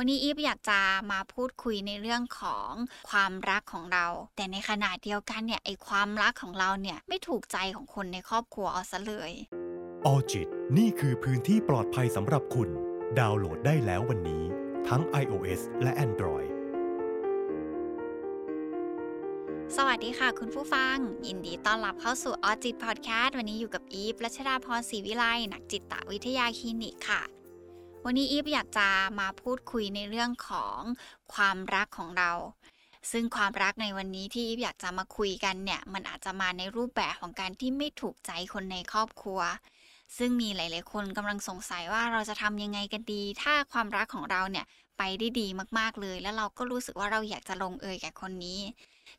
วันนี้อีฟอยากจะมาพูดคุยในเรื่องของความรักของเรา แต่ในขณะเดียวกันเนี่ยไอความรักของเราเนี่ยไม่ถูกใจของคนในครอบครัวเอาซะเลยออจิตนี่คือพื้นที่ปลอดภัยสำหรับคุณ ดาวน์โหลดได้แล้ววันนี้ ทั้ง iOS และ Android สวัสดีค่ะคุณผู้ฟัง ยินดีต้อนรับเข้าสู่ออจิตพอดแคสต์วันนี้อยู่กับอีฟรัชดาพรศรีวิไลนักจิตวิทยาคลินิกค่ะ วันนี้อีฟอยากจะมาพูดคุยในเรื่องของความรักของเรา ซึ่งความรักในวันนี้ที่อีฟอยากจะมาคุยกันเนี่ยมันอาจจะมาในรูปแบบของการที่ไม่ถูกใจคนในครอบครัว ซึ่งมีหลาย ๆ คนกำลังสงสัยว่าเราจะทำยังไงกันดี ถ้าความรักของเราเนี่ย ไปได้ดีมากๆเลย แล้วเราก็รู้สึกว่าเราอยากจะลงเอยกับคนนี้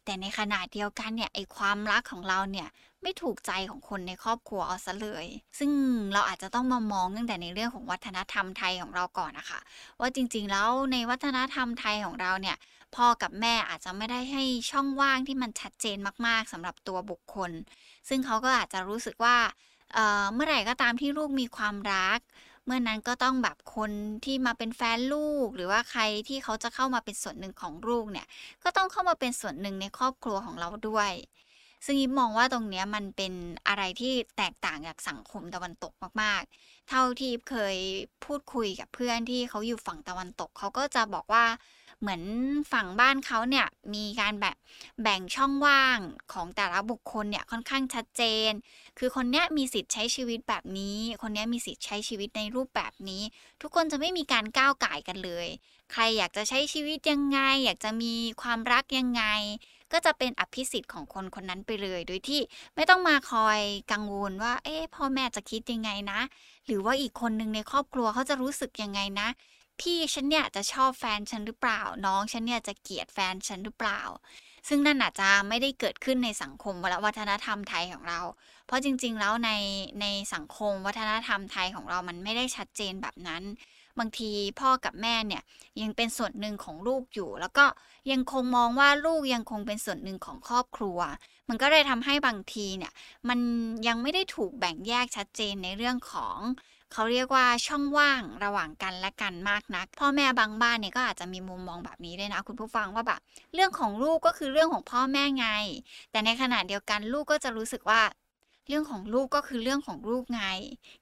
แต่ในขณะเดียวกันเนี่ยไอความรักของเราเนี่ยไม่ถูกใจของคนในครอบครัวเอาซะเลย ซึ่งเราอาจจะต้องมามองตั้งแต่ในเรื่องของวัฒนธรรมไทยของเราก่อนนะคะ ว่าจริงๆแล้วในวัฒนธรรมไทยของเราเนี่ยพ่อกับแม่อาจจะไม่ได้ให้ช่องว่างที่มันชัดเจนมากๆสำหรับตัวบุคคล ซึ่งเขาก็อาจจะรู้สึกว่าเเมื่อไหร่ก็ตามที่ลูกมีความรัก มื่อนั้นก็ต้องแบบคนที่มาเป็นแฟนลูก หรือว่าใครที่เขาจะเข้ามาเป็นส่วนหนึ่งของลูกเนี่ย ก็ต้องเข้ามาเป็นส่วนหนึ่งในครอบครัวของเราด้วย ซึ่งยิมมองว่าตรงนี้มันเป็นอะไรที่แตกต่างจากสังคมตะวันตกมากๆ เท่าที่เคยพูดคุยกับเพื่อนที่เขาอยู่ฝั่งตะวันตก เขาก็จะบอกว่า เหมือนฝั่งบ้านเขาเนี่ยมีการแบบแบ่งช่องว่างของแต่ละบุคคลเนี่ยค่อนข้างชัดเจน คือคนเนี้ยมีสิทธิ์ใช้ชีวิตแบบนี้ คนเนี้ยมีสิทธิ์ใช้ชีวิตในรูปแบบนี้ ทุกคนจะไม่มีการก้าวไก่กันเลย ใครอยากจะใช้ชีวิตยังไง อยากจะมีความรักยังไง ก็จะเป็นอภิสิทธิ์ของคนคนนั้นไปเลย โดยที่ไม่ต้องมาคอยกังวลว่า เอ๊ะพ่อแม่จะคิดยังไงนะ หรือว่าอีกคนหนึ่งในครอบครัวเขาจะรู้สึกยังไงนะ พี่ฉันเนี่ยจะชอบแฟนฉันหรือเปล่า น้องฉันเนี่ยจะเกลียดแฟนฉันหรือเปล่า ซึ่งนั่นอาจจะไม่ได้เกิดขึ้นในสังคมและวัฒนธรรมไทยของเรา เพราะจริง ๆ แล้วในในสังคมวัฒนธรรมไทยของเรามันไม่ได้ชัดเจนแบบนั้น บางทีพ่อกับแม่เนี่ยยังเป็นส่วนหนึ่งของลูกอยู่ แล้วก็ยังคงมองว่าลูกยังคงเป็นส่วนหนึ่งของครอบครัว มันก็เลยทำให้บางทีเนี่ยมันยังไม่ได้ถูกแบ่งแยกชัดเจนในเรื่องของ เขาเรียกว่าช่องว่างระหว่างกันและกันมากนัก พ่อแม่บางบ้านเนี่ยก็อาจจะมีมุมมองแบบนี้ด้วยนะคุณผู้ฟังว่าแบบเรื่องของลูกก็คือเรื่องของพ่อแม่ไง แต่ในขณะเดียวกันลูกก็จะรู้สึกว่าเรื่องของลูกก็คือเรื่องของลูกไง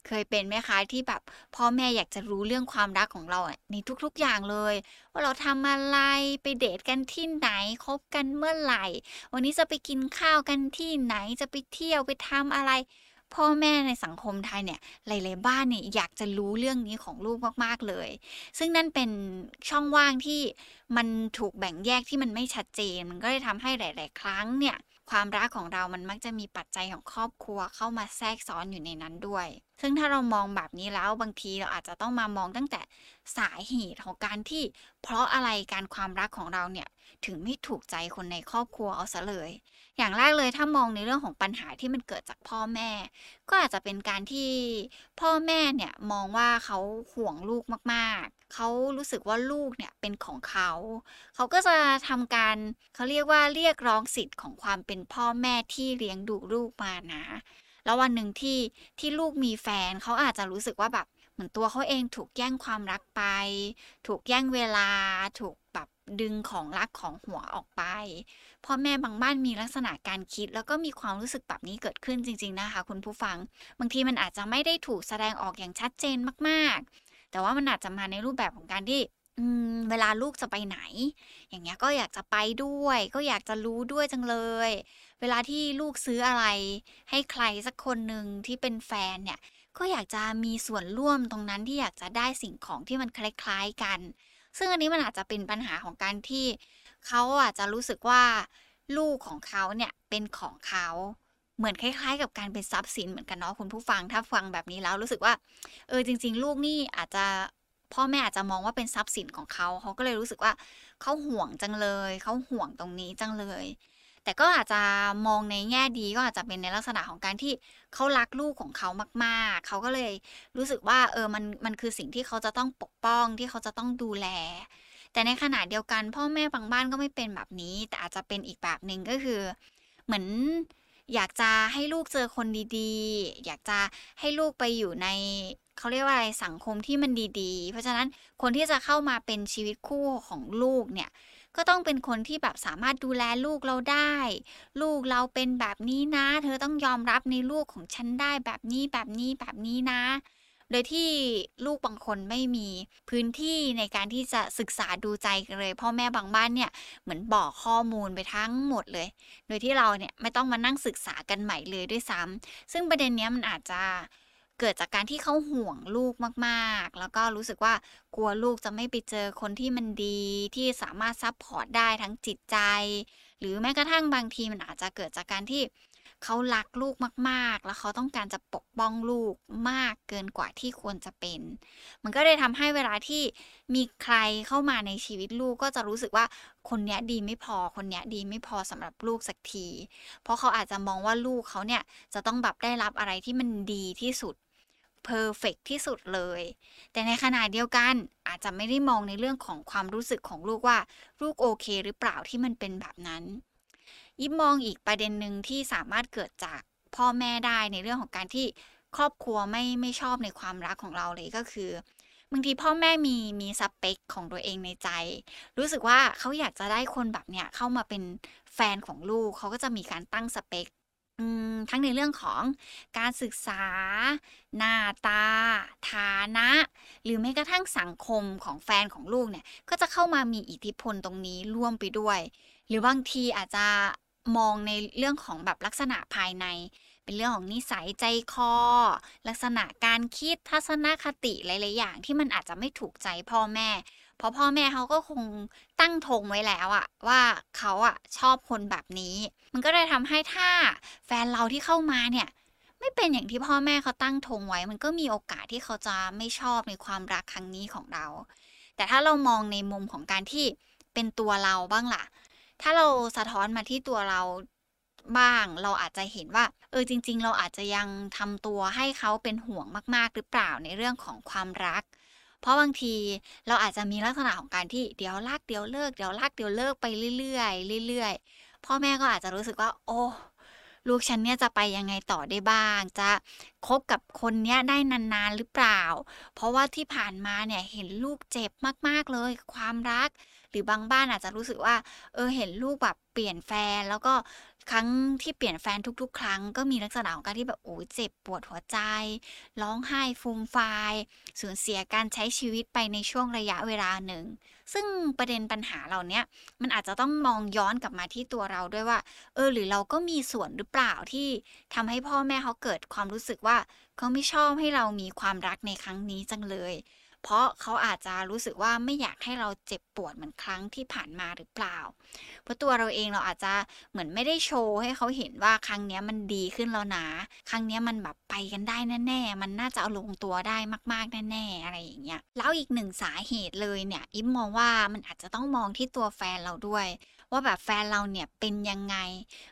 เคยเป็นไหมคะที่แบบพ่อแม่อยากจะรู้เรื่องความรักของเราในทุกๆอย่างเลย ว่าเราทำอะไรไปเดทกันที่ไหนคบกันเมื่อไหร่ วันนี้จะไปกินข้าวกันที่ไหนจะไปเที่ยวไปทำอะไร พ่อแม่ในสังคมไทยเนี่ยหลายๆบ้านเนี่ยอยากจะรู้เรื่องนี้ของลูกมากๆเลย ซึ่งนั่นเป็นช่องว่างที่ มันถูกแบ่งแยกที่มันไม่ชัดเจน มันก็เลยทำให้หลาย ๆ ครั้งเนี่ย ความรักของเรามันมักจะมีปัจจัยของครอบครัวเข้ามาแทรกซ้อนอยู่ในนั้นด้วย ซึ่งถ้าเรามองแบบนี้แล้วบางทีเราอาจจะต้องมามองตั้งแต่สาเหตุของการที่ เพราะอะไรการความรักของเราเนี่ยถึงไม่ถูกใจคนในครอบครัวเอาซะเลย อย่างแรกเลยถ้ามองในเรื่องของปัญหาที่มันเกิดจากพ่อแม่ ก็อาจจะเป็นการที่พ่อแม่เนี่ยมองว่าเขาห่วงลูกมาก เขารู้สึกว่าลูกเนี่ยเป็นของเขา เขาก็จะทำการเขาเรียกว่าเรียกร้องสิทธิ์ของความเป็นพ่อแม่ที่เลี้ยงดูลูกมานะ แล้ววันหนึ่งที่ที่ลูกมีแฟนเขาอาจจะรู้สึกว่าแบบเหมือนตัวเขาเองถูกแย่งความรักไป ถูกแย่งเวลา ถูกแบบดึงของรักของหัวออกไป พ่อแม่บางบ้านมีลักษณะการคิด แล้วก็มีความรู้สึกแบบนี้เกิดขึ้นจริง ๆนะคะ คุณผู้ฟัง บางทีมันอาจจะไม่ได้ถูกแสดงออกอย่างชัดเจนมากๆ แต่ว่ามันอาจจะมาในรูปแบบของการที่เวลาลูกจะไปไหน อย่างเงี้ยก็อยากจะไปด้วย ก็อยากจะรู้ด้วยจังเลย เวลาที่ลูกซื้ออะไร ให้ใครสักคนหนึ่งที่เป็นแฟนเนี่ย ก็อยากจะมีส่วนร่วมตรงนั้นที่อยากจะได้สิ่งของที่มันคล้ายๆกัน ซึ่งอันนี้มันอาจจะเป็นปัญหาของการที่เขาอาจจะรู้สึกว่า ลูกของเขาเนี่ยเป็นของเขา เหมือนคล้าย ๆ กับการเป็นทรัพย์สินเหมือนกันเนาะคุณผู้ฟังถ้าฟังแบบนี้แล้วรู้สึกว่า เออจริง ๆ ลูกนี่อาจจะพ่อแม่อาจจะมองว่าเป็นทรัพย์สินของเขาเขาก็เลยรู้สึกว่าเขาห่วงจังเลยเขาห่วงตรงนี้จังเลย แต่ก็อาจจะมองในแง่ดีก็อาจจะเป็นในลักษณะของการที่เขารักลูกของเขามากๆเขาก็เลยรู้สึกว่าเออมันมันคือสิ่งที่เขาจะต้องปกป้องที่เขาจะต้องดูแล แต่ในขณะเดียวกัน พ่อแม่บางบ้านก็ไม่เป็นแบบนี้ แต่อาจจะเป็นอีกแบบหนึ่งก็คือ เหมือน อยากจะให้ลูกเจอคนดีๆ อยากจะให้ลูกไปอยู่ในเขาเรียกว่าอะไรสังคมที่มันดีๆ เพราะฉะนั้นคนที่จะเข้ามาเป็นชีวิตคู่ของลูกเนี่ยก็ต้องเป็นคนที่แบบสามารถดูแลลูกเราได้ ลูกเราเป็นแบบนี้นะ เธอต้องยอมรับในลูกของฉันได้แบบนี้แบบนี้แบบนี้นะ โดยที่ลูกบางคนไม่มีพื้นที่ในการที่จะศึกษาดูใจกันเลย พ่อแม่บางบ้านเนี่ยเหมือนบอกข้อมูลไปทั้งหมดเลย โดยที่เราเนี่ยไม่ต้องมานั่งศึกษากันใหม่เลยด้วยซ้ำซึ่งประเด็นเนี้ยมันอาจจะเกิดจากการที่เขาห่วงลูกมากๆ แล้วก็รู้สึกว่ากลัวลูกจะไม่ไปเจอคนที่มันดีที่สามารถ support ได้ทั้งจิตใจ หรือแม้กระทั่งบางทีมันอาจจะเกิดจากการที่ เขารักลูกมาก ๆ แล้วเขาต้องการจะปกป้องลูกมากเกินกว่าที่ควรจะเป็น มันก็เลยทำให้เวลาที่มีใครเข้ามาในชีวิตลูกก็จะรู้สึกว่าคนเนี้ยดีไม่พอคนเนี้ยดีไม่พอสำหรับลูกสักที เพราะเขาอาจจะมองว่าลูกเขาเนี่ยจะต้องแบบได้รับอะไรที่มันดีที่สุดเพอร์เฟกที่สุดเลย แต่ในขณะเดียวกันอาจจะไม่ได้มองในเรื่องของความรู้สึกของลูกว่า ลูกโอเคหรือเปล่าที่มันเป็นแบบนั้น ยิบมองอีกประเด็นหนึ่งที่สามารถเกิดจากพ่อแม่ได้ในเรื่องของการที่ครอบครัวไม่ไม่ชอบในความรักของเราเลยก็คือบางทีพ่อแม่มีมีสเปคของตัวเองในใจ รู้สึกว่าเขาอยากจะได้คนแบบเนี้ยเข้ามาเป็นแฟนของลูกเขาก็จะมีการตั้งสเปคทั้งในเรื่องของการศึกษา หน้าตา ฐานะ หรือแม้กระทั่งสังคมของแฟนของลูกเนี่ย ก็จะเข้ามามีอิทธิพลตรงนี้ร่วมไปด้วย หรือบางทีอาจจะ มองในเรื่องของแบบลักษณะภายใน เป็นเรื่องของนิสัยใจคอ ลักษณะการคิดทัศนคติหลายๆอย่างที่มันอาจจะไม่ถูกใจพ่อแม่ เพราะพ่อแม่เขาก็คงตั้งธงไว้แล้วอะว่าเขาอะชอบคนแบบนี้ มันก็เลยทำให้ถ้าแฟนเราที่เข้ามาเนี่ยไม่เป็นอย่างที่พ่อแม่เขาตั้งธงไว้ มันก็มีโอกาสที่เขาจะไม่ชอบในความรักครั้งนี้ของเรา แต่ถ้าเรามองในมุมของการที่เป็นตัวเราบ้างล่ะ ถ้าเราสะท้อนมาที่ตัวเราบ้าง เราอาจจะเห็นว่า เออจริง ๆ เราอาจจะยังทำตัวให้เขาเป็นห่วงมากๆ หรือเปล่าในเรื่องของความรัก เพราะบางทีเราอาจจะมีลักษณะของการที่เดี๋ยวรักเดี๋ยวเลิกเดี๋ยวรักเดี๋ยวเลิกไปเรื่อยๆเรื่อยๆพ่อแม่ก็อาจจะรู้สึกว่า โอ้ลูกฉันเนี่ยจะไปยังไงต่อได้บ้าง จะคบกับคนเนี้ยได้นานๆหรือเปล่า เพราะว่าที่ผ่านมาเนี่ยเห็นลูกเจ็บมากๆเลย ความรัก หรือบางบ้านอาจจะรู้สึกว่า เออเห็นลูกแบบเปลี่ยนแฟน แล้วก็ครั้งที่เปลี่ยนแฟนทุก ๆ ครั้ง ก็มีลักษณะของการที่แบบโอ้เจ็บปวดหัวใจ ร้องไห้ฟูมฟายสูญเสียการใช้ชีวิตไปในช่วงระยะเวลาหนึ่ง ซึ่งประเด็นปัญหาเหล่านี้มันอาจจะต้องมองย้อนกลับมาที่ตัวเราด้วยว่า เออ หรือเราก็มีส่วนหรือเปล่าที่ทำให้พ่อแม่เขาเกิดความรู้สึกว่าเขาไม่ชอบให้เรามีความรักในครั้งนี้จังเลย เพราะเขาอาจจะรู้สึกว่าไม่อยากให้เราเจ็บปวดเหมือนครั้งที่ผ่านมาหรือเปล่า เพราะตัวเราเองเราอาจจะเหมือนไม่ได้โชว์ให้เขาเห็นว่าครั้งนี้มันดีขึ้นแล้วนะ ครั้งนี้มันแบบไปกันได้แน่ๆ มันน่าจะเอาลงตัวได้มาก ๆ แน่ๆ อะไรอย่างเงี้ย แล้วอีกหนึ่งสาเหตุเลยเนี่ยอิมมองว่ามันอาจจะต้องมองที่ตัวแฟนเราด้วย ว่าแบบแฟนเราเนี่ยเป็นยังไง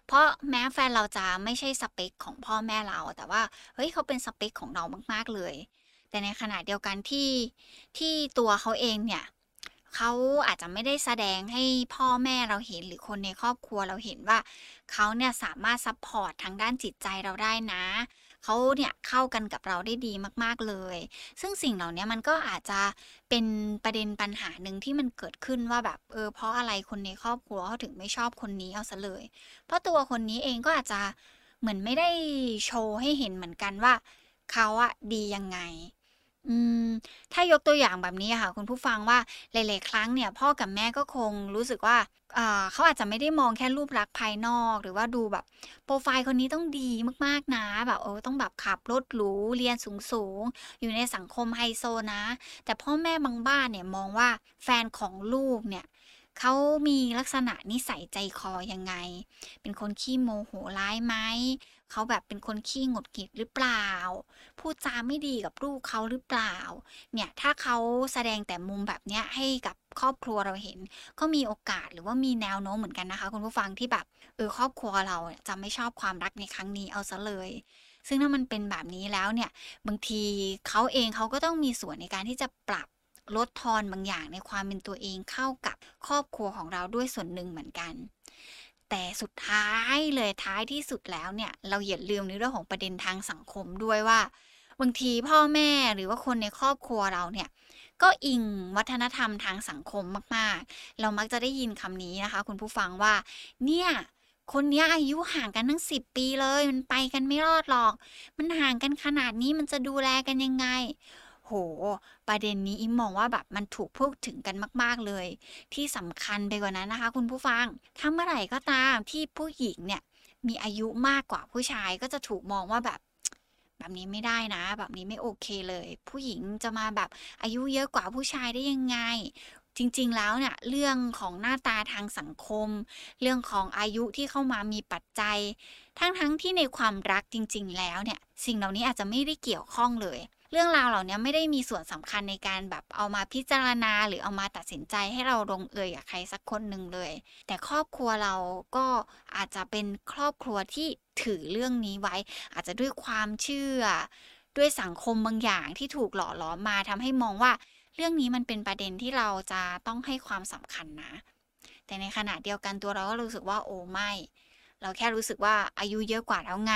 เพราะแม้แฟนเราจะไม่ใช่สเปคของพ่อแม่เรา แต่ว่าเฮ้ยเขาเป็นสเปคของเรามาก ๆ เลย แต่ในขณะเดียวกันที่ที่ตัวเขาเองเนี่ยเขาอาจจะไม่ได้แสดงให้พ่อแม่เราเห็นหรือคนในครอบครัวเราเห็นว่าเขาเนี่ยสามารถ support ทางด้านจิตใจเราได้นะเขาเนี่ยเข้ากันกับเราได้ดีมากๆเลย ซึ่งสิ่งเหล่านี้มันก็อาจจะเป็นประเด็นปัญหาหนึ่งที่มันเกิดขึ้นว่าแบบเออเพราะอะไรคนในครอบครัวเขาถึงไม่ชอบคนนี้เอาซะเลย เพราะตัวคนนี้เองก็อาจจะเหมือนไม่ได้โชว์ให้เห็นเหมือนกันว่าเขาอะดียังไง อืม ถ้ายกตัวอย่างแบบนี้ค่ะ คุณผู้ฟังว่าหลาย ๆ ครั้งเนี่ย พ่อกับแม่ก็คงรู้สึกว่าอ่าเขาอาจจะไม่ได้มองแค่รูปลักษณ์ภายนอก หรือว่าดูแบบ โปรไฟล์คนนี้ต้องดีมากๆนะ แบบเออต้องแบบขับรถหรูเรียนสูง ๆ อยู่ในสังคมไฮโซนะ แต่พ่อแม่บางบ้านเนี่ยมองว่าแฟนของลูกเนี่ยเขามีลักษณะนิสัยใจคอยังไง เป็นคนขี้โมโหร้ายไหม เขาแบบเป็นคนขี้หงดหงิดหรือเปล่า พูดจาไม่ดีกับลูกเขาหรือเปล่า เนี่ยถ้าเขาแสดงแต่มุมแบบเนี้ยให้กับครอบครัวเราเห็น ก็มีโอกาสหรือว่ามีแนวโน้มเหมือนกันนะคะ คุณผู้ฟังที่แบบเออครอบครัวเราจะไม่ชอบความรักในครั้งนี้เอาซะเลย ซึ่งถ้ามันเป็นแบบนี้แล้วเนี่ยบางทีเขาเองเขาก็ต้องมีส่วนในการที่จะปรับลดทอนบางอย่างในความเป็นตัวเองเข้ากับครอบครัวของเราด้วยส่วนหนึ่งเหมือนกัน แต่สุดท้ายเลยท้ายที่สุดแล้วเนี่ย เราอย่าลืมในเรื่องของประเด็นทางสังคมด้วยว่าบางทีพ่อแม่หรือว่าคนในครอบครัวเราเนี่ย ก็อิงวัฒนธรรมทางสังคมมากๆ เรามักจะได้ยินคำนี้นะคะ คุณผู้ฟังว่า เนี่ยคนนี้อายุห่างกันทั้งสิบปีเลย มันไปกันไม่รอดหรอก มันห่างกันขนาดนี้มันจะดูแลกันยังไง โห ประเด็นนี้อิมมองว่าแบบมันถูกพูดถึงกันมาก ๆเลย ที่สำคัญไปกว่านั้นนะคะ คุณผู้ฟังถ้าเมื่อไหร่ก็ตามที่ผู้หญิงเนี่ยมีอายุมากกว่าผู้ชายก็จะถูกมองว่าแบบ แบบนี้ไม่ได้นะ แบบนี้ไม่โอเคเลย ผู้หญิงจะมาแบบอายุเยอะกว่าผู้ชายได้ยังไง จริงๆแล้วเนี่ยเรื่องของหน้าตาทางสังคม เรื่องของอายุที่เข้ามามีปัจจัย ทั้งๆทที่ในความรักจริง ๆ แล้วเนี่ย สิ่งเหล่านี้อาจจะไม่ได้เกี่ยวข้องเลย เรื่องราวเหล่านี้ไม่ได้มีส่วนสำคัญในการแบบเอามาพิจารณา หรือเอามาตัดสินใจให้เราลงเอยกับใครสักคนหนึ่งเลย แต่ครอบครัวเราก็อาจจะเป็นครอบครัวที่ถือเรื่องนี้ไว้ อาจจะด้วยความเชื่อ ด้วยสังคมบางอย่างที่ถูกหล่อหลอมมาทำให้มองว่าเรื่องนี้มันเป็นประเด็นที่เราจะต้องให้ความสำคัญนะ แต่ในขณะเดียวกันตัวเราก็รู้สึกว่าโอ้ไม่ เราแค่รู้สึกว่าอายุเยอะกว่าแล้วไง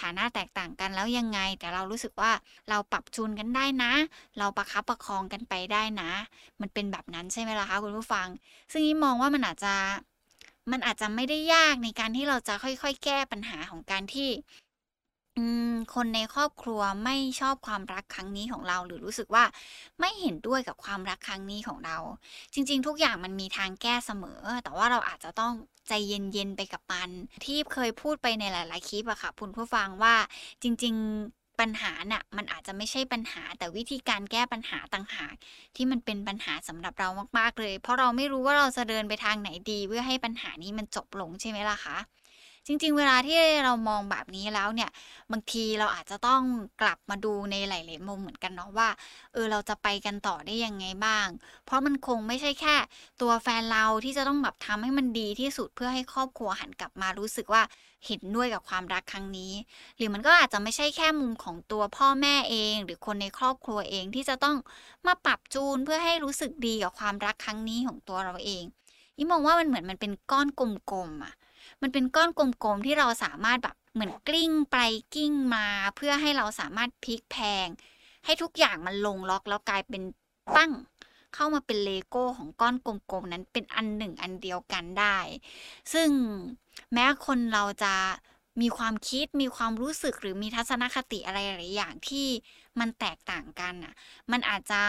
ฐานะแตกต่างกันแล้วยังไง แต่เรารู้สึกว่าเราปรับจูนกันได้นะ เราประคับประคองกันไปได้นะ มันเป็นแบบนั้นใช่ไหมล่ะคะคุณผู้ฟัง ซึ่งนี่มองว่ามันอาจจะมันอาจจะไม่ได้ยากในการที่เราจะค่อย ๆ แก้ปัญหาของการที่ อืมคนในครอบครัวไม่ชอบความรักครั้งนี้ของเรา หรือรู้สึกว่าไม่เห็นด้วยกับความรักครั้งนี้ของเรา จริง ๆ ทุกอย่างมันมีทางแก้เสมอ แต่ว่าเราอาจจะต้องใจเย็นๆไปกับมันที่เคยพูดไปในหลาย ๆ คลิปอะค่ะคุณผู้ฟังว่าจริง ๆปัญหาน่ะมันอาจจะไม่ใช่ปัญหา แต่วิธีการแก้ปัญหาต่างหากที่มันเป็นปัญหาสำหรับเรามากๆเลย เพราะเราไม่รู้ว่าเราจะเดินไปทางไหนดี เพื่อให้ปัญหานี้มันจบลงใช่ไหมล่ะคะ จริง ๆ เวลาที่เรามองแบบนี้แล้วเนี่ย บางทีเราอาจจะต้องกลับมาดูในหลาย ๆ มุมเหมือนกันเนาะว่า เออเราจะไปกันต่อได้ยังไงบ้าง เพราะมันคงไม่ใช่แค่ ตัวแฟนเราที่จะต้องแบบทำให้มันดีที่สุดเพื่อให้ครอบครัวหันกลับมารู้สึกว่าเห็นด้วยกับความรักครั้งนี้ หรือมันก็อาจจะไม่ใช่แค่มุมของตัวพ่อแม่เอง หรือคนในครอบครัวเองที่จะต้องมาปรับจูนเพื่อให้รู้สึกดีกับความรักครั้งนี้ของตัวเราเองอีมองว่ามันเหมือนมันเป็นก้อนกลมๆอะ มันเป็นก้อนกลมๆที่เราสามารถแบบเหมือนกลิ้งไปกลิ้งมาเพื่อให้เราสามารถพลิกแพง ให้ทุกอย่างมันลงล็อกแล้วกลายเป็นปั้งเข้ามาเป็นเลโก้ของก้อนกลมๆนั้นเป็นอันหนึ่งอันเดียวกันได้ ซึ่งแม้คนเราจะมีความคิดมีความรู้สึกหรือมีทัศนคติอะไรหลายอย่างที่มันแตกต่างกันอะ มันอาจจะ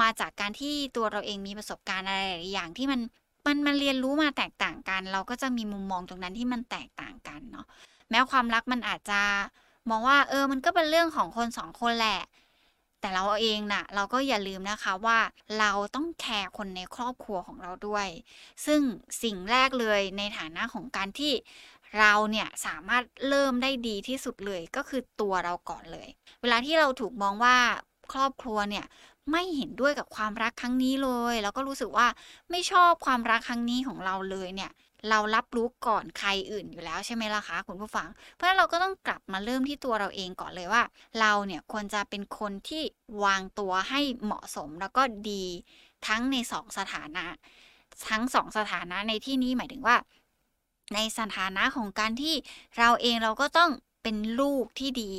มาจากการที่ตัวเราเองมีประสบการณ์อะไรหลายอย่างที่มัน มันมันเรียนรู้มาแตกต่างกัน เราก็จะมีมุมมองตรงนั้นที่มันแตกต่างกันเนาะแม้ความรักมันอาจจะมองว่า เออ มันก็เป็นเรื่องของคนสองคนแหละ แต่เราเองน่ะ เราก็อย่าลืมนะคะว่าเราต้องแคร์คนในครอบครัวของเราด้วย ซึ่งสิ่งแรกเลยในฐานะของการที่เราเนี่ยสามารถเริ่มได้ดีที่สุดเลยก็คือตัวเราก่อนเลย เวลาที่เราถูกมองว่า ครอบครัวเนี่ยไม่เห็นด้วยกับความรักครั้งนี้เลย แล้วก็รู้สึกว่าไม่ชอบความรักครั้งนี้ของเราเลยเนี่ยเรารับรู้ก่อนใครอื่นอยู่แล้วใช่ไหมล่ะคะคุณผู้ฟัง เพราะฉะนั้นเราก็ต้องกลับมาเริ่มที่ตัวเราเองก่อนเลยว่า เราเนี่ยควรจะเป็นคนที่วางตัวให้เหมาะสมแล้วก็ดีทั้งในสองสถานะ ทั้งสองสถานะในที่นี้หมายถึงว่า ในสถานะของการที่เราเองเราก็ต้องเป็นลูกที่ดี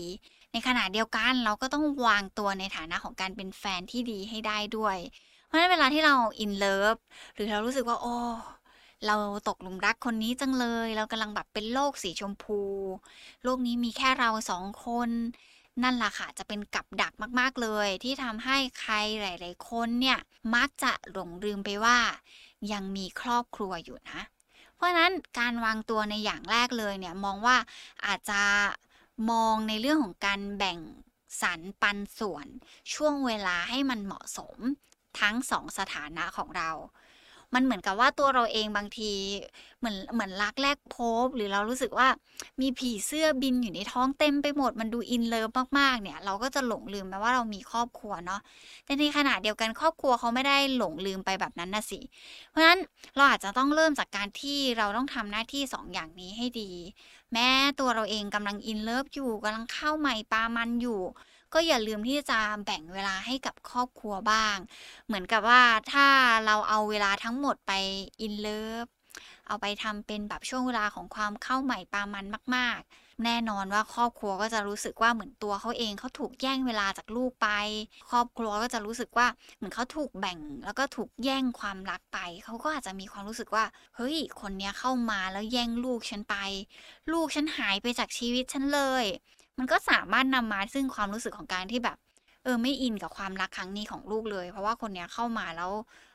ในขณะเดียวกันเราก็ต้องวางตัวในฐานะของการเป็นแฟนที่ดีให้ได้ด้วย เพราะฉะนั้นเวลาที่เราอินเลิฟหรือเรารู้สึกว่า โอ้เราตกหลุมรักคนนี้จังเลย เรากำลังแบบเป็นโลกสีชมพู โลกนี้มีแค่เราสองคน นั่นล่ะค่ะ จะเป็นกับดักมากๆเลย ที่ทำให้ใครหลาย ๆ คนเนี่ย มักจะหลงลืมไปว่า ยังมีครอบครัวอยู่นะ เพราะฉะนั้นการวางตัวในอย่างแรกเลยเนี่ย มองว่าอาจจะ มองในเรื่องของการแบ่งสรรปันส่วนช่วงเวลาให้มันเหมาะสมทั้งสองสถานะของเรา มันเหมือนกับว่าตัวเราเองบางทีเหมือนเหมือนรักแรกพบ หรือเรารู้สึกว่ามีผีเสื้อบินอยู่ในท้องเต็มไปหมดมันดูอินเลิฟมากๆเนี่ย เราก็จะหลงลืมไปว่าเรามีครอบครัวเนาะแต่ในขณะเดียวกันครอบครัวเขาไม่ได้หลงลืมไปแบบนั้นนะสิ เพราะฉะนั้นเราอาจจะต้องเริ่มจากการที่เราต้องทำหน้าที่สองอย่างนี้ให้ดี แม้ตัวเราเองกำลัง in love อยู่กำลังข้าวใหม่ปลามันอยู่ ก็อย่าลืมที่จะแบ่งเวลาให้กับครอบครัวบ้าง เหมือนกับว่าถ้าเราเอาเวลาทั้งหมดไป in love เอาไปทำเป็นแบบช่วงเวลาของความข้าวใหม่ปลามันมาก ๆ แน่นอนว่าครอบครัวก็จะรู้สึกว่าเหมือนตัวเขาเองเขาถูกแย่งเวลาจากลูกไป ครอบครัวก็จะรู้สึกว่าเหมือนเขาถูกแบ่ง แล้วก็ถูกแย่งความรักไป เขาก็อาจจะมีความรู้สึกว่า เฮ้ย คนเนี้ยเข้ามาแล้วแย่งลูกฉันไป ลูกฉันหายไปจากชีวิตฉันเลย มันก็สามารถนำมาซึ่งความรู้สึกของการที่แบบ เออไม่อินกับความรักครั้งนี้ของลูกเลย เพราะว่าคนเนี้ยเข้ามาแล้ว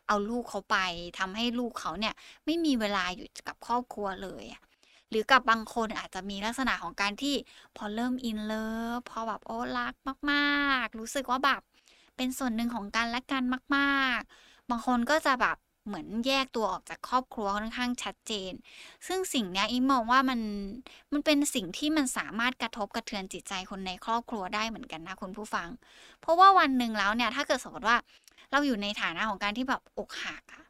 เอาลูกเขาไปทำให้ลูกเขาเนี่ย ไม่มีเวลาอยู่กับครอบครัวเลยหรือกับบางคนอาจจะมีลักษณะของการที่พอเริ่มอินเลิฟพอแบบโอ้รักมาก ๆ รู้สึกว่าแบบเป็นส่วนหนึ่งของกันและกันมาก ๆ บางคนก็จะแบบ เหมือนแยกตัวออกจากครอบครัวค่อนข้างชัดเจน ซึ่งสิ่งนี้อิมมองว่ามันมันเป็นสิ่งที่มันสามารถกระทบกระเทือนจิตใจคนในครอบครัวได้เหมือนกันนะคุณผู้ฟัง เพราะว่าวันหนึ่งแล้วเนี่ยถ้าเกิดสมมติว่าเราอยู่ในฐานะของการที่แบบอกหักอะ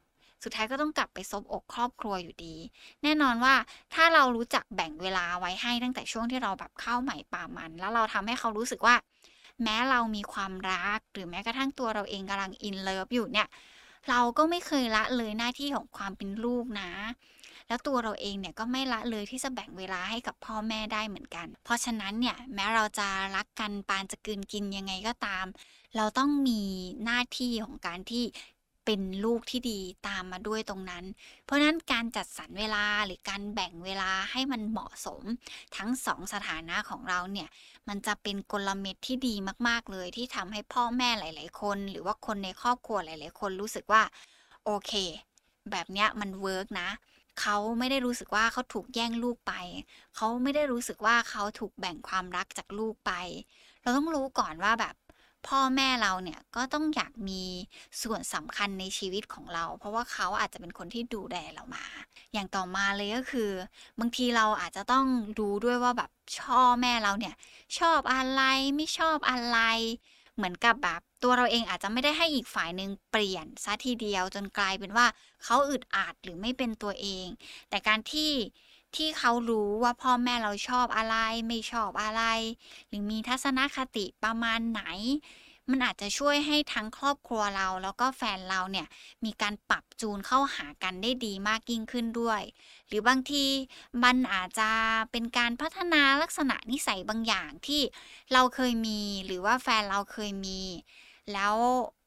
สุดท้ายก็ต้องกลับไปซบอกครอบครัวอยู่ดี แน่นอนว่าถ้าเรารู้จักแบ่งเวลาไว้ให้ตั้งแต่ช่วงที่เราแบบเข้าใหม่ป่ามัน แล้วเราทำให้เขารู้สึกว่า แม้เรามีความรักหรือแม้กระทั่งตัวเราเองกำลังอินเลิฟอยู่เนี่ย เราก็ไม่เคยละเลยหน้าที่ของความเป็นลูกนะ แล้วตัวเราเองเนี่ยก็ไม่ละเลยที่จะแบ่งเวลาให้กับพ่อแม่ได้เหมือนกัน เพราะฉะนั้นเนี่ยแม้เราจะรักกันปานจะกืนกินยังไงก็ตาม เราต้องมีหน้าที่ของการที่ เป็นลูกที่ดีตามมาด้วยตรงนั้น เพราะนั้นการจัดสรรเวลาหรือการแบ่งเวลาให้มันเหมาะสม ทั้งสองสถานะของเราเนี่ย มันจะเป็นกลเม็ดที่ดีมาก ๆ เลยที่ทำให้พ่อแม่หลาย ๆ คน หรือว่าคนในครอบครัวหลาย ๆ คนรู้สึกว่า โอเค แบบเนี้ยมันเวิร์กนะเขาไม่ได้รู้สึกว่าเขาถูกแย่งลูกไป เขาไม่ได้รู้สึกว่าเขาถูกแบ่งความรักจากลูกไป เราต้องรู้ก่อนว่าแบบ พ่อแม่เราเนี่ยก็ต้องอยากมีส่วนสำคัญในชีวิตของเรา เพราะว่าเขาอาจจะเป็นคนที่ดูแลเรามา อย่างต่อมาเลยก็คือ บางทีเราอาจจะต้องดูด้วยว่าแบบชอบแม่เราเนี่ย ชอบอะไรไม่ชอบอะไร เหมือนกับแบบตัวเราเองอาจจะไม่ได้ให้อีกฝ่ายหนึ่งเปลี่ยนซะทีเดียวจนกลายเป็นว่าเขาอึดอัดหรือไม่เป็นตัวเอง แต่การที่ ที่เขารู้ว่าพ่อแม่เราชอบอะไรไม่ชอบอะไร หรือมีทัศนคติประมาณไหน มันอาจจะช่วยให้ทั้งครอบครัวเราแล้วก็แฟนเราเนี่ยมีการปรับจูนเข้าหากันได้ดีมากยิ่งขึ้นด้วย หรือบางทีมันอาจจะเป็นการพัฒนาลักษณะนิสัยบางอย่างที่เราเคยมี หรือว่าแฟนเราเคยมี แล้ว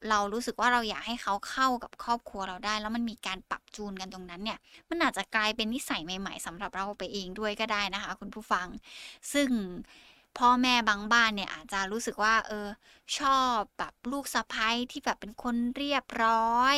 เรารู้สึกว่าเราอยากให้เขาเข้ากับครอบครัวเราได้ แล้วมันมีการปรับจูนกันตรงนั้นเนี่ย มันอาจจะกลายเป็นนิสัยใหม่ ๆสำหรับเราไปเองด้วยก็ได้นะคะ คุณผู้ฟัง ซึ่งพ่อแม่บางบ้านเนี่ยอาจจะรู้สึกว่า เออ ชอบแบบลูกสะใภ้ที่แบบเป็นคนเรียบร้อย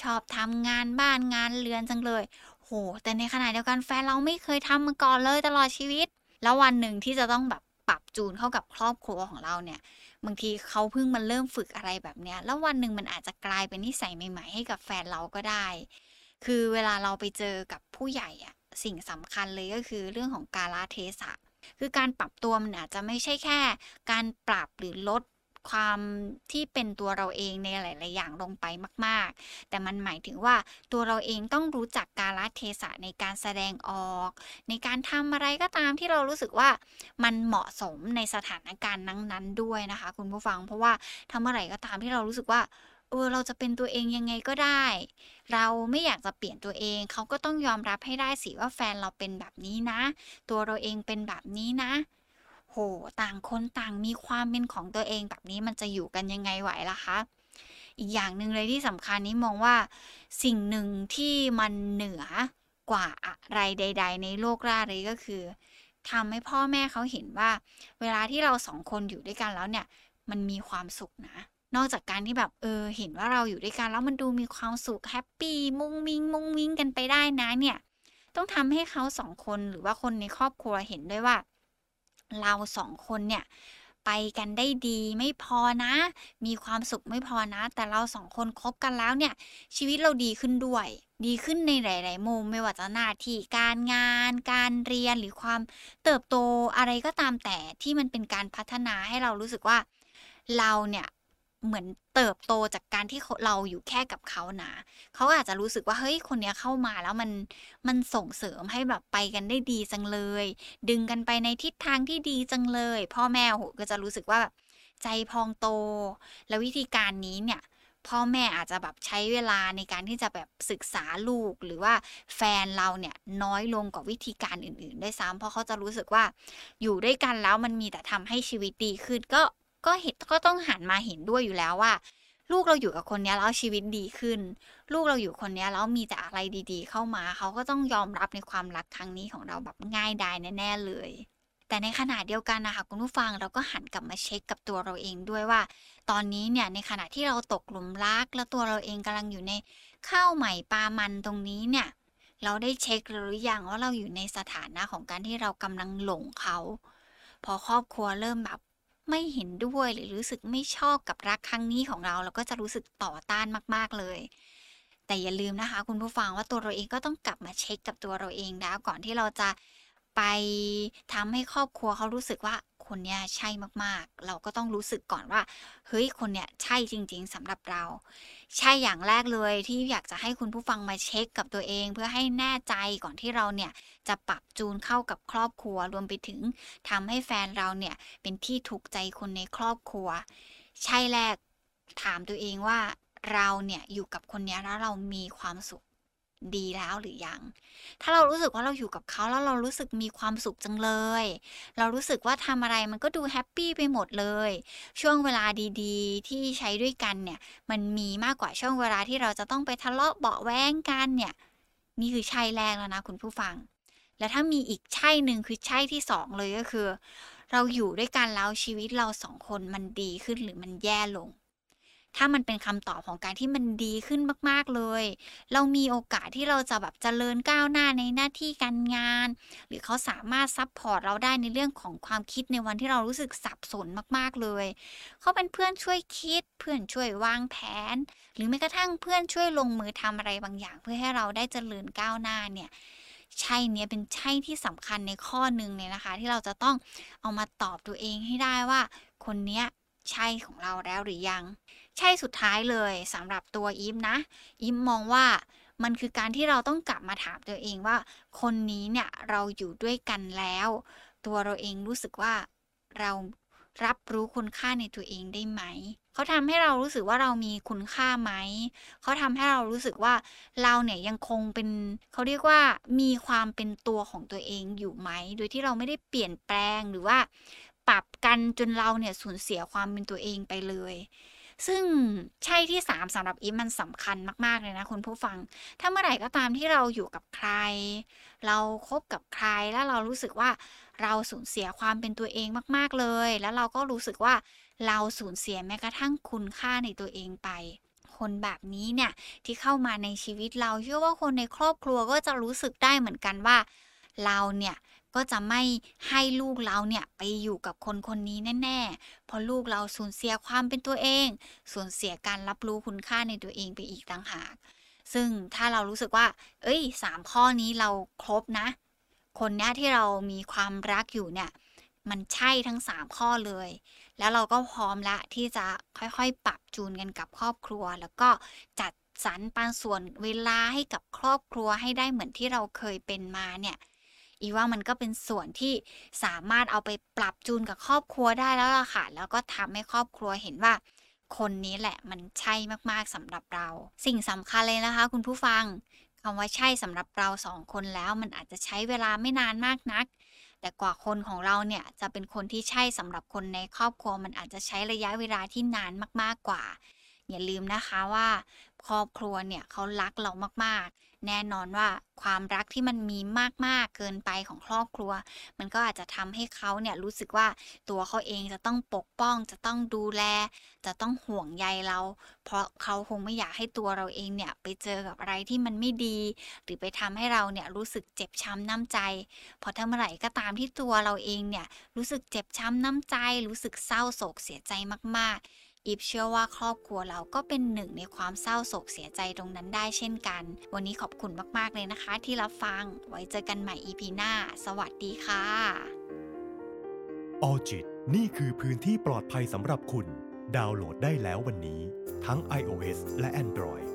ชอบทำงานบ้านงานเรือนจังเลย โห แต่ในขณะเดียวกันแฟนเราไม่เคยทำมาก่อนเลยตลอดชีวิต แล้ววันหนึ่งที่จะต้องแบบปรับจูนเข้ากับครอบครัวของเราเนี่ย บางทีเขาเพิ่งมันเริ่มฝึกอะไรแบบเนี้ย แล้ววันหนึ่งมันอาจจะกลายเป็นนิสัยใหม่ๆให้กับแฟนเราก็ได้ คือเวลาเราไปเจอกับผู้ใหญ่อะสิ่งสำคัญเลยก็คือเรื่องของกาลเทศะ คือการปรับตัวมันอาจจะไม่ใช่แค่ การปรับหรือลด ความที่เป็นตัวเราเองในหลาย ๆ อย่างลงไปมาก ๆ แต่มันหมายถึงว่าตัวเราเองต้องรู้จักกาลเทศะในการแสดงออก ในการทำอะไรก็ตามที่เรารู้สึกว่ามันเหมาะสมในสถานการณ์นั้น ๆ ด้วยนะคะ คุณผู้ฟังเพราะว่าทำอะไรก็ตามที่เรารู้สึกว่าเออเราจะเป็นตัวเองยังไงก็ได้ เราไม่อยากจะเปลี่ยนตัวเองเขาก็ต้องยอมรับให้ได้สิว่าแฟนเราเป็นแบบนี้นะ ตัวเราเองเป็นแบบนี้นะ ต่างคนต่างมีความเป็นของตัวเองแบบนี้มันจะอยู่กันยังไงไหวล่ะคะอีกอย่างหนึ่งเลยที่สำคัญนี้มองว่าสิ่งหนึ่งที่มันเหนือกว่าอะไรใด ๆ ในโลกราเลยก็คือทำให้พ่อแม่เขาเห็นว่า เวลาที่เราสองคนอยู่ด้วยกันแล้วเนี่ย มันมีความสุขนะ นอกจากการที่แบบเออเห็นว่าเราอยู่ด้วยกันแล้วมันดูมีความสุขแฮปปี้มุ้งมิ้งมุ้งมิ้งกันไปได้นะเนี่ย ต้องทำให้เขาสองคนหรือว่าคนในครอบครัวเห็นด้วยว่า เราสองคนเนี่ยไปกันได้ดีไม่พอนะ มีความสุขไม่พอนะ แต่เราสองคนคบกันแล้วเนี่ย ชีวิตเราดีขึ้นด้วย ดีขึ้นในหลาย ๆ มุมไม่ว่าจะหน้าที่การงาน การเรียนหรือความเติบโตอะไรก็ตามแต่ที่มันเป็นการพัฒนาให้เรารู้สึกว่า เราเนี่ย เหมือนเติบโตจากการที่เราอยู่แค่กับเขานะเขาอาจจะรู้สึกว่าเฮ้ยคนเนี้ยเข้ามาแล้วมันมันส่งเสริมให้แบบไปกันได้ดีจังเลย ดึงกันไปในทิศทางที่ดีจังเลย พ่อแม่โหก็จะรู้สึกว่าแบบใจพองโต แล้ววิธีการนี้เนี่ยพ่อแม่อาจจะแบบใช้เวลาในการที่จะแบบศึกษาลูกหรือว่าแฟนเราเนี่ยน้อยลงกว่าวิธีการอื่นๆ ได้ซ้ำเพราะเขาจะรู้สึกว่าอยู่ด้วยกันแล้วมันมีแต่ทำให้ชีวิตดีขึ้นก็ ก็เห็นก็ต้องหันมาเห็นด้วยอยู่แล้วว่า ลูกเราอยู่กับคนนี้แล้วชีวิตดีขึ้น ลูกเราอยู่คนนี้แล้วมีแต่อะไรดี ๆ เข้ามาเขาก็ต้องยอมรับในความรักครั้งนี้ของเราแบบง่ายดายแน่ๆเลย แต่ในขณะเดียวกันนะคะคุณผู้ฟังเราก็หันกลับมาเช็คกับตัวเราเองด้วยว่า ตอนนี้เนี่ยในขณะที่เราตกหลุมรัก แล้วตัวเราเองกำลังอยู่ในข้าวใหม่ปลามันตรงนี้เนี่ยเราได้เช็คหรือยังว่าเราอยู่ในสถานะของการที่เรากำลังหลงเขา พอครอบครัวเริ่มแบบ ไม่เห็นด้วยหรือรู้สึกไม่ชอบกับรักครั้งนี้ของเรา เราก็จะรู้สึกต่อต้านมาก ๆ เลย แต่อย่าลืมนะคะ คุณผู้ฟังว่าตัวเราเองก็ต้องกลับมาเช็คกับตัวเราเองนะก่อนที่เราจะ ไปทำให้ครอบครัวเขารู้สึกว่าคนเนี้ยใช่มากๆ เราก็ต้องรู้สึกก่อนว่า เฮ้ยคนเนี้ยใช่จริง ๆสำหรับเรา ใช่อย่างแรกเลยที่อยากจะให้คุณผู้ฟังมาเช็คกับตัวเอง เพื่อให้แน่ใจก่อนที่เราเนี่ยจะปรับจูนเข้ากับครอบครัวรวมไปถึงทำให้แฟนเราเนี่ยเป็นที่ถูกใจคนในครอบครัว ใช่แรกถามตัวเองว่าเราเนี่ยอยู่กับคนนี้แล้วเรามีความสุข ดีแล้วหรือยัง ถ้าเรารู้สึกว่าเราอยู่กับเขาแล้วเรารู้สึกมีความสุขจังเลย เรารู้สึกว่าทำอะไรมันก็ดูแฮปปี้ไปหมดเลย ช่วงเวลาดีๆ ที่ใช้ด้วยกันเนี่ย มันมีมากกว่าช่วงเวลาที่เราจะต้องไปทะเลาะเบาแว้งกันเนี่ย นี่คือใช่แรกแล้วนะคุณผู้ฟัง แล้วถ้ามีอีกใช่หนึ่งคือใช่ที่สองเลยก็คือ เราอยู่ด้วยกันแล้วชีวิตเราสองคนมันดีขึ้นหรือมันแย่ลง ถ้ามันเป็นคำตอบของการที่มันดีขึ้นมาก ๆเลย เรามีโอกาสที่เราจะแบบเจริญก้าวหน้าในหน้าที่การงาน หรือเขาสามารถ support เราได้ในเรื่องของความคิดในวันที่เรารู้สึกสับสนมากๆเลย เขาเป็นเพื่อนช่วยคิด เพื่อนช่วยวางแผน หรือแม้กระทั่งเพื่อนช่วยลงมือทำอะไรบางอย่าง เพื่อให้เราได้เจริญก้าวหน้าเนี่ยใช่เนี้ยเป็นใช่ที่สำคัญในข้อหนึ่งเลยนะคะ ที่เราจะต้องเอามาตอบตัวเองให้ได้ว่า คนเนี้ยใช่ของเราแล้วหรือยัง ใช่สุดท้ายเลยสำหรับตัวอิมนะ อิมมองว่ามันคือการที่เราต้องกลับมาถามตัวเองว่า คนนี้เนี่ยเราอยู่ด้วยกันแล้ว ตัวเราเองรู้สึกว่าเรารับรู้คุณค่าในตัวเองได้ไหม เขาทำให้เรารู้สึกว่าเรามีคุณค่าไหม เขาทำให้เรารู้สึกว่าเราเนี่ยยังคงเป็นเขาเรียกว่ามีความเป็นตัวของตัวเองอยู่ไหม โดยที่เราไม่ได้เปลี่ยนแปลงหรือว่า ปรับกันจนเราเนี่ยสูญเสียความเป็นตัวเองไปเลย ซึ่งใช่ที่สามสำหรับอีฟมันสำคัญมาก ๆ เลยนะคุณผู้ฟัง ถ้าเมื่อไหร่ก็ตามที่เราอยู่กับใคร เราคบกับใครแล้วเรารู้สึกว่าเราสูญเสียความเป็นตัวเองมาก ๆเลย แล้วเราก็รู้สึกว่าเราสูญเสียแม้กระทั่งคุณค่าในตัวเองไป คนแบบนี้เนี่ยที่เข้ามาในชีวิตเราเชื่อว่าคนในครอบครัวก็จะรู้สึกได้เหมือนกันว่า เราเนี่ย ก็จะไม่ให้ลูกเราเนี่ยไปอยู่กับคนคนนี้แน่ๆเพราะลูกเราสูญเสียความเป็นตัวเอง สูญเสียการรับรู้คุณค่าในตัวเองไปอีกต่างหาก ซึ่งถ้าเรารู้สึกว่า เอ้ยสามข้อนี้เราครบนะ คนเนี้ยที่เรามีความรักอยู่เนี่ย มันใช่ทั้งสามข้อเลย แล้วเราก็พร้อมละที่จะค่อยๆ ปรับจูนกันกับครอบครัว แล้วก็จัดสรรปันส่วนเวลาให้กับครอบครัวให้ได้เหมือนที่เราเคยเป็นมาเนี่ย อีว่ามันก็เป็นส่วนที่สามารถเอาไปปรับจูนกับครอบครัวได้แล้วล่ะค่ะ แล้วก็ทำให้ครอบครัวเห็นว่า คนนี้แหละมันใช่มากๆสำหรับเรา สิ่งสำคัญเลยนะคะ คุณผู้ฟังคำว่าใช่สำหรับเราสองคนแล้ว มันอาจจะใช้เวลาไม่นานมากนัก แต่กว่าคนของเราเนี่ยจะเป็นคนที่ใช่สำหรับคนในครอบครัว มันอาจจะใช้ระยะเวลาที่นานมากๆกว่า อย่าลืมนะคะว่า ครอบครัวเนี่ยเขารักเรามากๆ แน่นอนว่าความรักที่มันมีมาก ๆ เกินไปของครอบครัว มันก็อาจจะทำให้เขาเนี่ยรู้สึกว่าตัวเขาเองจะต้องปกป้อง จะต้องดูแล จะต้องห่วงใยเรา เพราะเขาคงไม่อยากให้ตัวเราเองเนี่ยไปเจอกับอะไรที่มันไม่ดี หรือไปทำให้เราเนี่ยรู้สึกเจ็บช้ำน้ำใจพราะถ้าเมื่อไหร่ก็ตามที่ตัวเราเองเนี่ยรู้สึกเจ็บช้ำน้ำใจ รู้สึกเศร้าโศกเสียใจมาก ๆ อีฟเชื่อว่าครอบครัวเราก็เป็นหนึ่งในความเศร้าโศกเสียใจตรงนั้นได้เช่นกัน วันนี้ขอบคุณมากๆเลยนะคะ ที่รับฟัง ไว้เจอกันใหม่ EP หน้า สวัสดีค่ะออจิตนี่คือพื้นที่ปลอดภัยสำหรับคุณ ดาวน์โหลดได้แล้ววันนี้ ทั้ง iOS และ Android